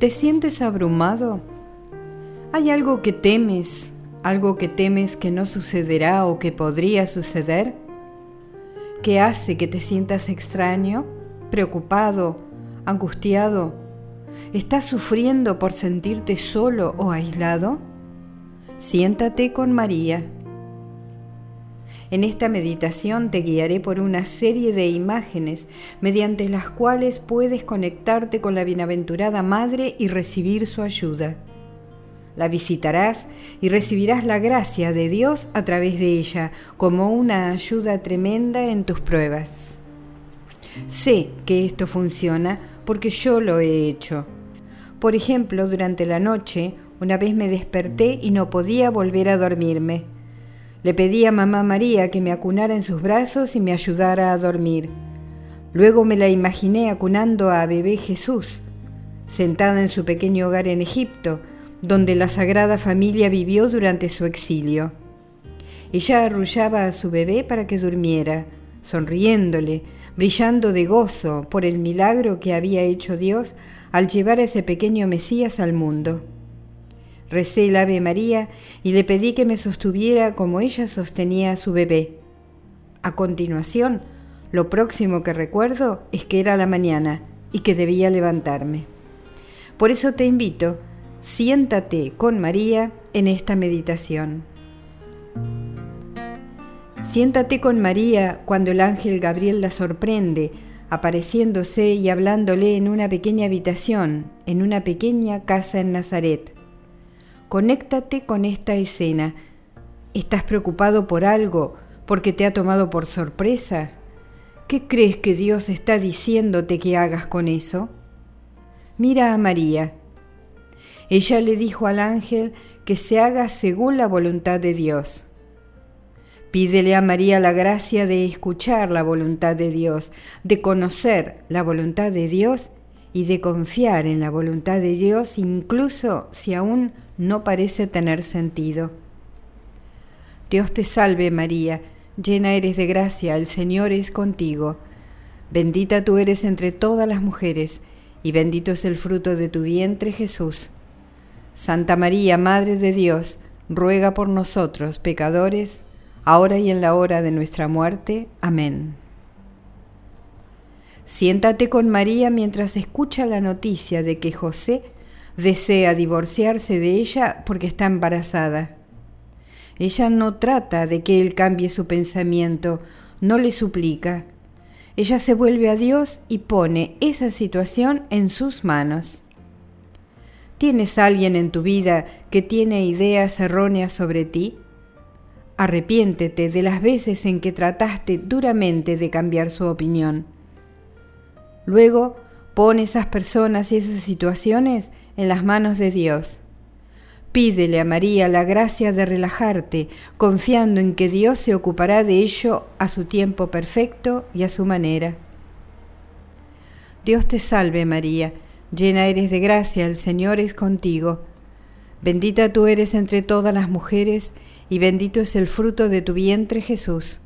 ¿Te sientes abrumado? ¿Hay algo que temes, algo que temes que no sucederá o que podría suceder? ¿Qué hace que te sientas extraño, preocupado, angustiado? ¿Estás sufriendo por sentirte solo o aislado? Siéntate con María en esta meditación te guiaré por una serie de imágenes mediante las cuales puedes conectarte con la bienaventurada Madre y recibir su ayuda. La visitarás y recibirás la gracia de Dios a través de ella como una ayuda tremenda en tus pruebas. Sé que esto funciona porque yo lo he hecho. Por ejemplo, durante la noche, una vez me desperté y no podía volver a dormirme. Le pedí a mamá María que me acunara en sus brazos y me ayudara a dormir. Luego me la imaginé acunando a bebé Jesús, sentada en su pequeño hogar en Egipto, donde la Sagrada Familia vivió durante su exilio. Ella arrullaba a su bebé para que durmiera, sonriéndole, brillando de gozo por el milagro que había hecho Dios al llevar a ese pequeño Mesías al mundo. Recé el Ave María y le pedí que me sostuviera como ella sostenía a su bebé. A continuación, lo próximo que recuerdo es que era la mañana y que debía levantarme. Por eso te invito, siéntate con María en esta meditación. Siéntate con María cuando el ángel Gabriel la sorprende, apareciéndose y hablándole en una pequeña habitación, en una pequeña casa en Nazaret. Conéctate con esta escena. ¿Estás preocupado por algo porque te ha tomado por sorpresa? ¿Qué crees que Dios está diciéndote que hagas con eso? Mira a María. Ella le dijo al ángel que se haga según la voluntad de Dios. Pídele a María la gracia de escuchar la voluntad de Dios, de conocer la voluntad de Dios y de confiar en la voluntad de Dios incluso si aún no parece tener sentido. Dios te salve María, llena eres de gracia, el Señor es contigo. Bendita tú eres entre todas las mujeres, y bendito es el fruto de tu vientre Jesús. Santa María, Madre de Dios, ruega por nosotros pecadores, ahora y en la hora de nuestra muerte. Amén. Siéntate con María mientras escucha la noticia de que José desea divorciarse de ella porque está embarazada. Ella no trata de que él cambie su pensamiento, no le suplica. Ella se vuelve a Dios y pone esa situación en sus manos. ¿Tienes alguien en tu vida que tiene ideas erróneas sobre ti? Arrepiéntete de las veces en que trataste duramente de cambiar su opinión. Luego, pon esas personas y esas situaciones en las manos de Dios. Pídele a María la gracia de relajarte, confiando en que Dios se ocupará de ello a su tiempo perfecto y a su manera. Dios te salve María, llena eres de gracia, el Señor es contigo. Bendita tú eres entre todas las mujeres, y bendito es el fruto de tu vientre Jesús.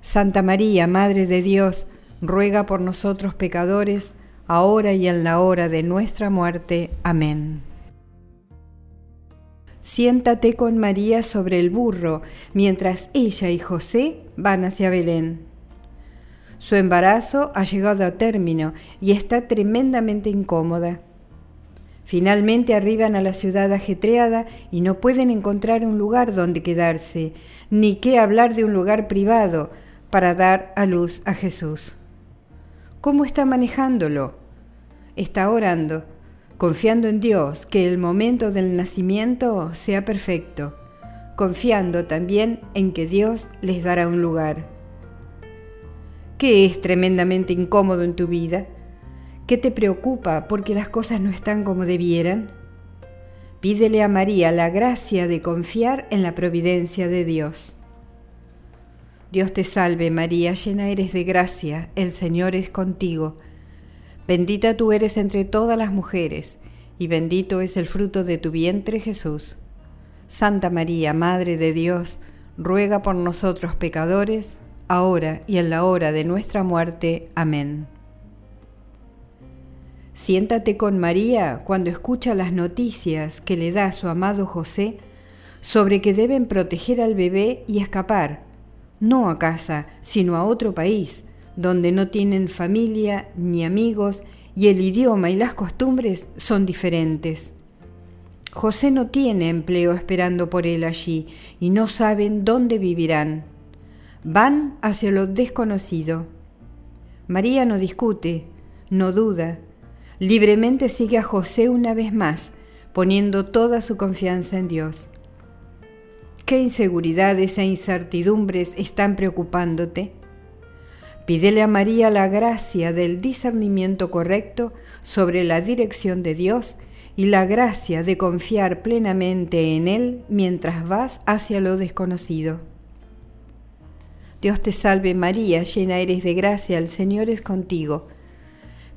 Santa María, Madre de Dios, ruega por nosotros pecadores, ahora y en la hora de nuestra muerte. Amén. Siéntate con María sobre el burro, mientras ella y José van hacia Belén. Su embarazo ha llegado a término y está tremendamente incómoda. Finalmente arriban a la ciudad ajetreada y no pueden encontrar un lugar donde quedarse, ni qué hablar de un lugar privado para dar a luz a Jesús. ¿Cómo está manejándolo? Está orando, confiando en Dios que el momento del nacimiento sea perfecto, confiando también en que Dios les dará un lugar. ¿Qué es tremendamente incómodo en tu vida? ¿Qué te preocupa porque las cosas no están como debieran? Pídele a María la gracia de confiar en la providencia de Dios. Dios te salve María, llena eres de gracia, el Señor es contigo. Bendita tú eres entre todas las mujeres, y bendito es el fruto de tu vientre Jesús. Santa María, Madre de Dios, ruega por nosotros pecadores, ahora y en la hora de nuestra muerte. Amén. Siéntate con María cuando escucha las noticias que le da su amado José sobre que deben proteger al bebé y escapar, no a casa, sino a otro país, donde no tienen familia ni amigos y el idioma y las costumbres son diferentes. José no tiene empleo esperando por él allí y no saben dónde vivirán. Van hacia lo desconocido. María no discute, no duda, libremente sigue a José una vez más, poniendo toda su confianza en Dios. ¿Qué inseguridades e incertidumbres están preocupándote? Pídele a María la gracia del discernimiento correcto sobre la dirección de Dios y la gracia de confiar plenamente en Él mientras vas hacia lo desconocido. Dios te salve María, llena eres de gracia, el Señor es contigo.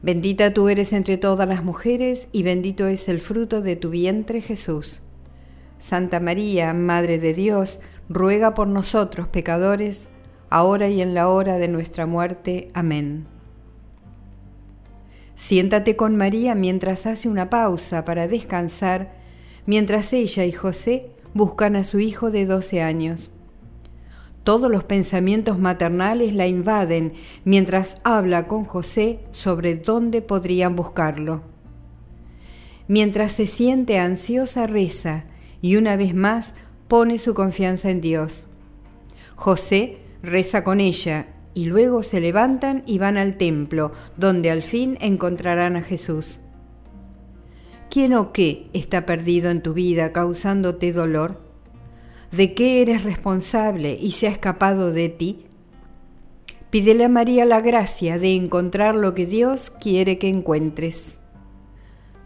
Bendita tú eres entre todas las mujeres y bendito es el fruto de tu vientre Jesús. Santa María, Madre de Dios, ruega por nosotros pecadores, ahora y en la hora de nuestra muerte. Amén. Siéntate con María mientras hace una pausa para descansar, mientras ella y José buscan a su hijo de 12 años. Todos los pensamientos maternales la invaden mientras habla con José sobre dónde podrían buscarlo. Mientras se siente ansiosa, reza y una vez más pone su confianza en Dios. José reza con ella y luego se levantan y van al templo, donde al fin encontrarán a Jesús. ¿Quién o qué está perdido en tu vida causándote dolor? de qué eres responsable y se ha escapado de ti? Pídele a María la gracia de encontrar lo que Dios quiere que encuentres.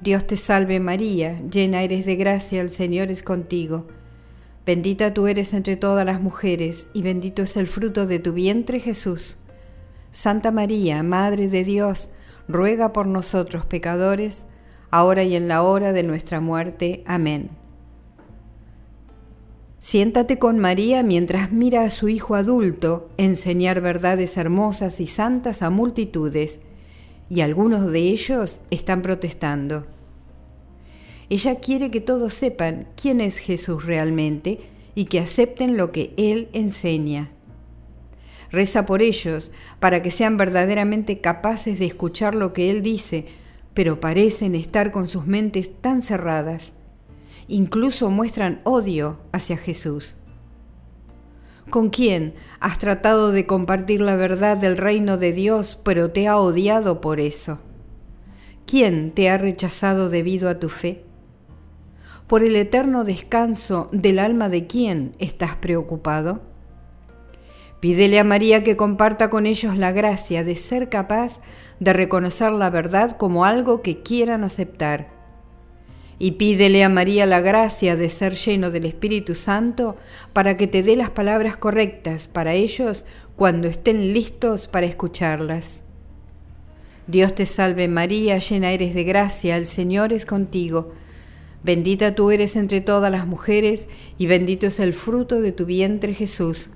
Dios te salve María, llena eres de gracia, el Señor es contigo. Bendita tú eres entre todas las mujeres, y bendito es el fruto de tu vientre Jesús. Santa María, Madre de Dios, ruega por nosotros pecadores, ahora y en la hora de nuestra muerte. Amén. Siéntate con María mientras mira a su hijo adulto enseñar verdades hermosas y santas a multitudes, y algunos de ellos están protestando. Ella quiere que todos sepan quién es Jesús realmente y que acepten lo que Él enseña. Reza por ellos para que sean verdaderamente capaces de escuchar lo que Él dice, pero parecen estar con sus mentes tan cerradas incluso muestran odio hacia Jesús. ¿Con quién has tratado de compartir la verdad del reino de Dios, pero te ha odiado por eso? ¿Quién te ha rechazado debido a tu fe? ¿Por el eterno descanso del alma de quién estás preocupado? Pídele a María que comparta con ellos la gracia de ser capaz de reconocer la verdad como algo que quieran aceptar y pídele a María la gracia de ser lleno del Espíritu Santo para que te dé las palabras correctas para ellos cuando estén listos para escucharlas. Dios te salve María, llena eres de gracia, el Señor es contigo. Bendita tú eres entre todas las mujeres y bendito es el fruto de tu vientre Jesús.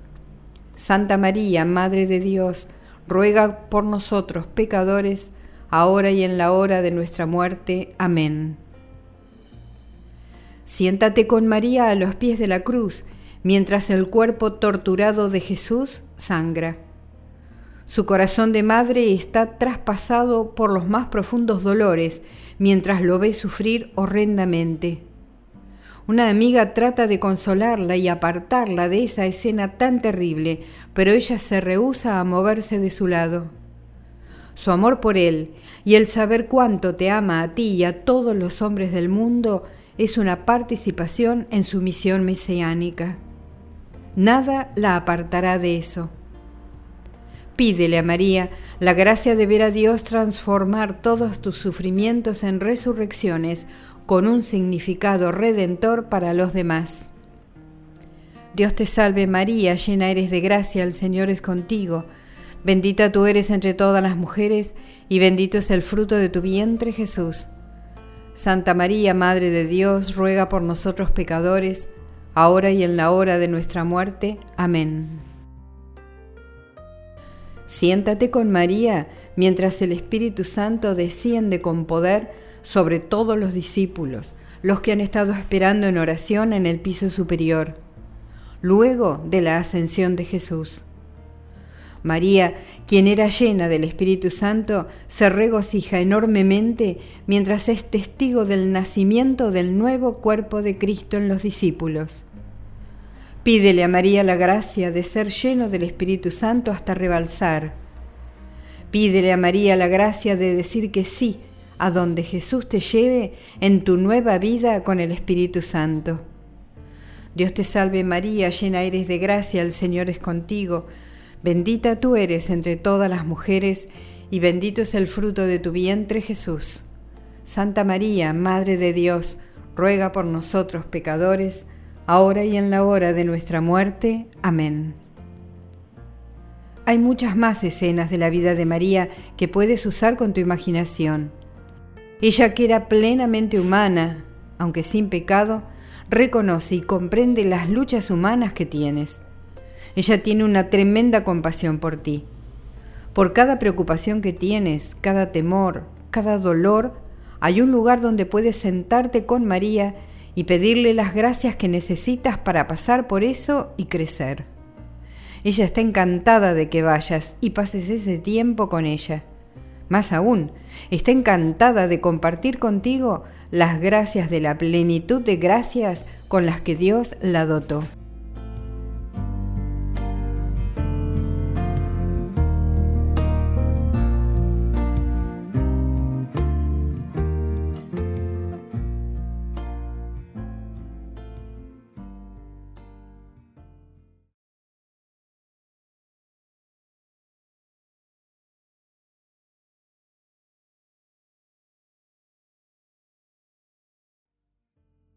Santa María, Madre de Dios, ruega por nosotros pecadores, ahora y en la hora de nuestra muerte. Amén. Siéntate con María a los pies de la cruz, mientras el cuerpo torturado de Jesús sangra. Su corazón de madre está traspasado por los más profundos dolores, mientras lo ve sufrir horrendamente. Una amiga trata de consolarla y apartarla de esa escena tan terrible, pero ella se rehúsa a moverse de su lado. Su amor por él y el saber cuánto te ama a ti y a todos los hombres del mundo es una participación en su misión mesiánica. Nada la apartará de eso. Pídele a María la gracia de ver a Dios transformar todos tus sufrimientos en resurrecciones con un significado redentor para los demás. Dios te salve María, llena eres de gracia, el Señor es contigo. Bendita tú eres entre todas las mujeres, y bendito es el fruto de tu vientre Jesús. Santa María, Madre de Dios, ruega por nosotros pecadores, ahora y en la hora de nuestra muerte. Amén. Siéntate con María mientras el Espíritu Santo desciende con poder sobre todos los discípulos, los que han estado esperando en oración en el piso superior, luego de la ascensión de Jesús. María, quien era llena del Espíritu Santo, se regocija enormemente mientras es testigo del nacimiento del nuevo cuerpo de Cristo en los discípulos. Pídele a María la gracia de ser lleno del Espíritu Santo hasta rebalsar. Pídele a María la gracia de decir que sí a donde Jesús te lleve en tu nueva vida con el Espíritu Santo. Dios te salve María, llena eres de gracia, el Señor es contigo Bendita tú eres entre todas las mujeres, y bendito es el fruto de tu vientre Jesús. Santa María, Madre de Dios, ruega por nosotros pecadores, ahora y en la hora de nuestra muerte. Amén. Hay muchas más escenas de la vida de María que puedes usar con tu imaginación. Ella que era plenamente humana, aunque sin pecado, reconoce y comprende las luchas humanas que tienes ella tiene una tremenda compasión por ti. Por cada preocupación que tienes, cada temor, cada dolor, hay un lugar donde puedes sentarte con María y pedirle las gracias que necesitas para pasar por eso y crecer. Ella está encantada de que vayas y pases ese tiempo con ella. Más aún, está encantada de compartir contigo las gracias de la plenitud de gracias con las que Dios la dotó.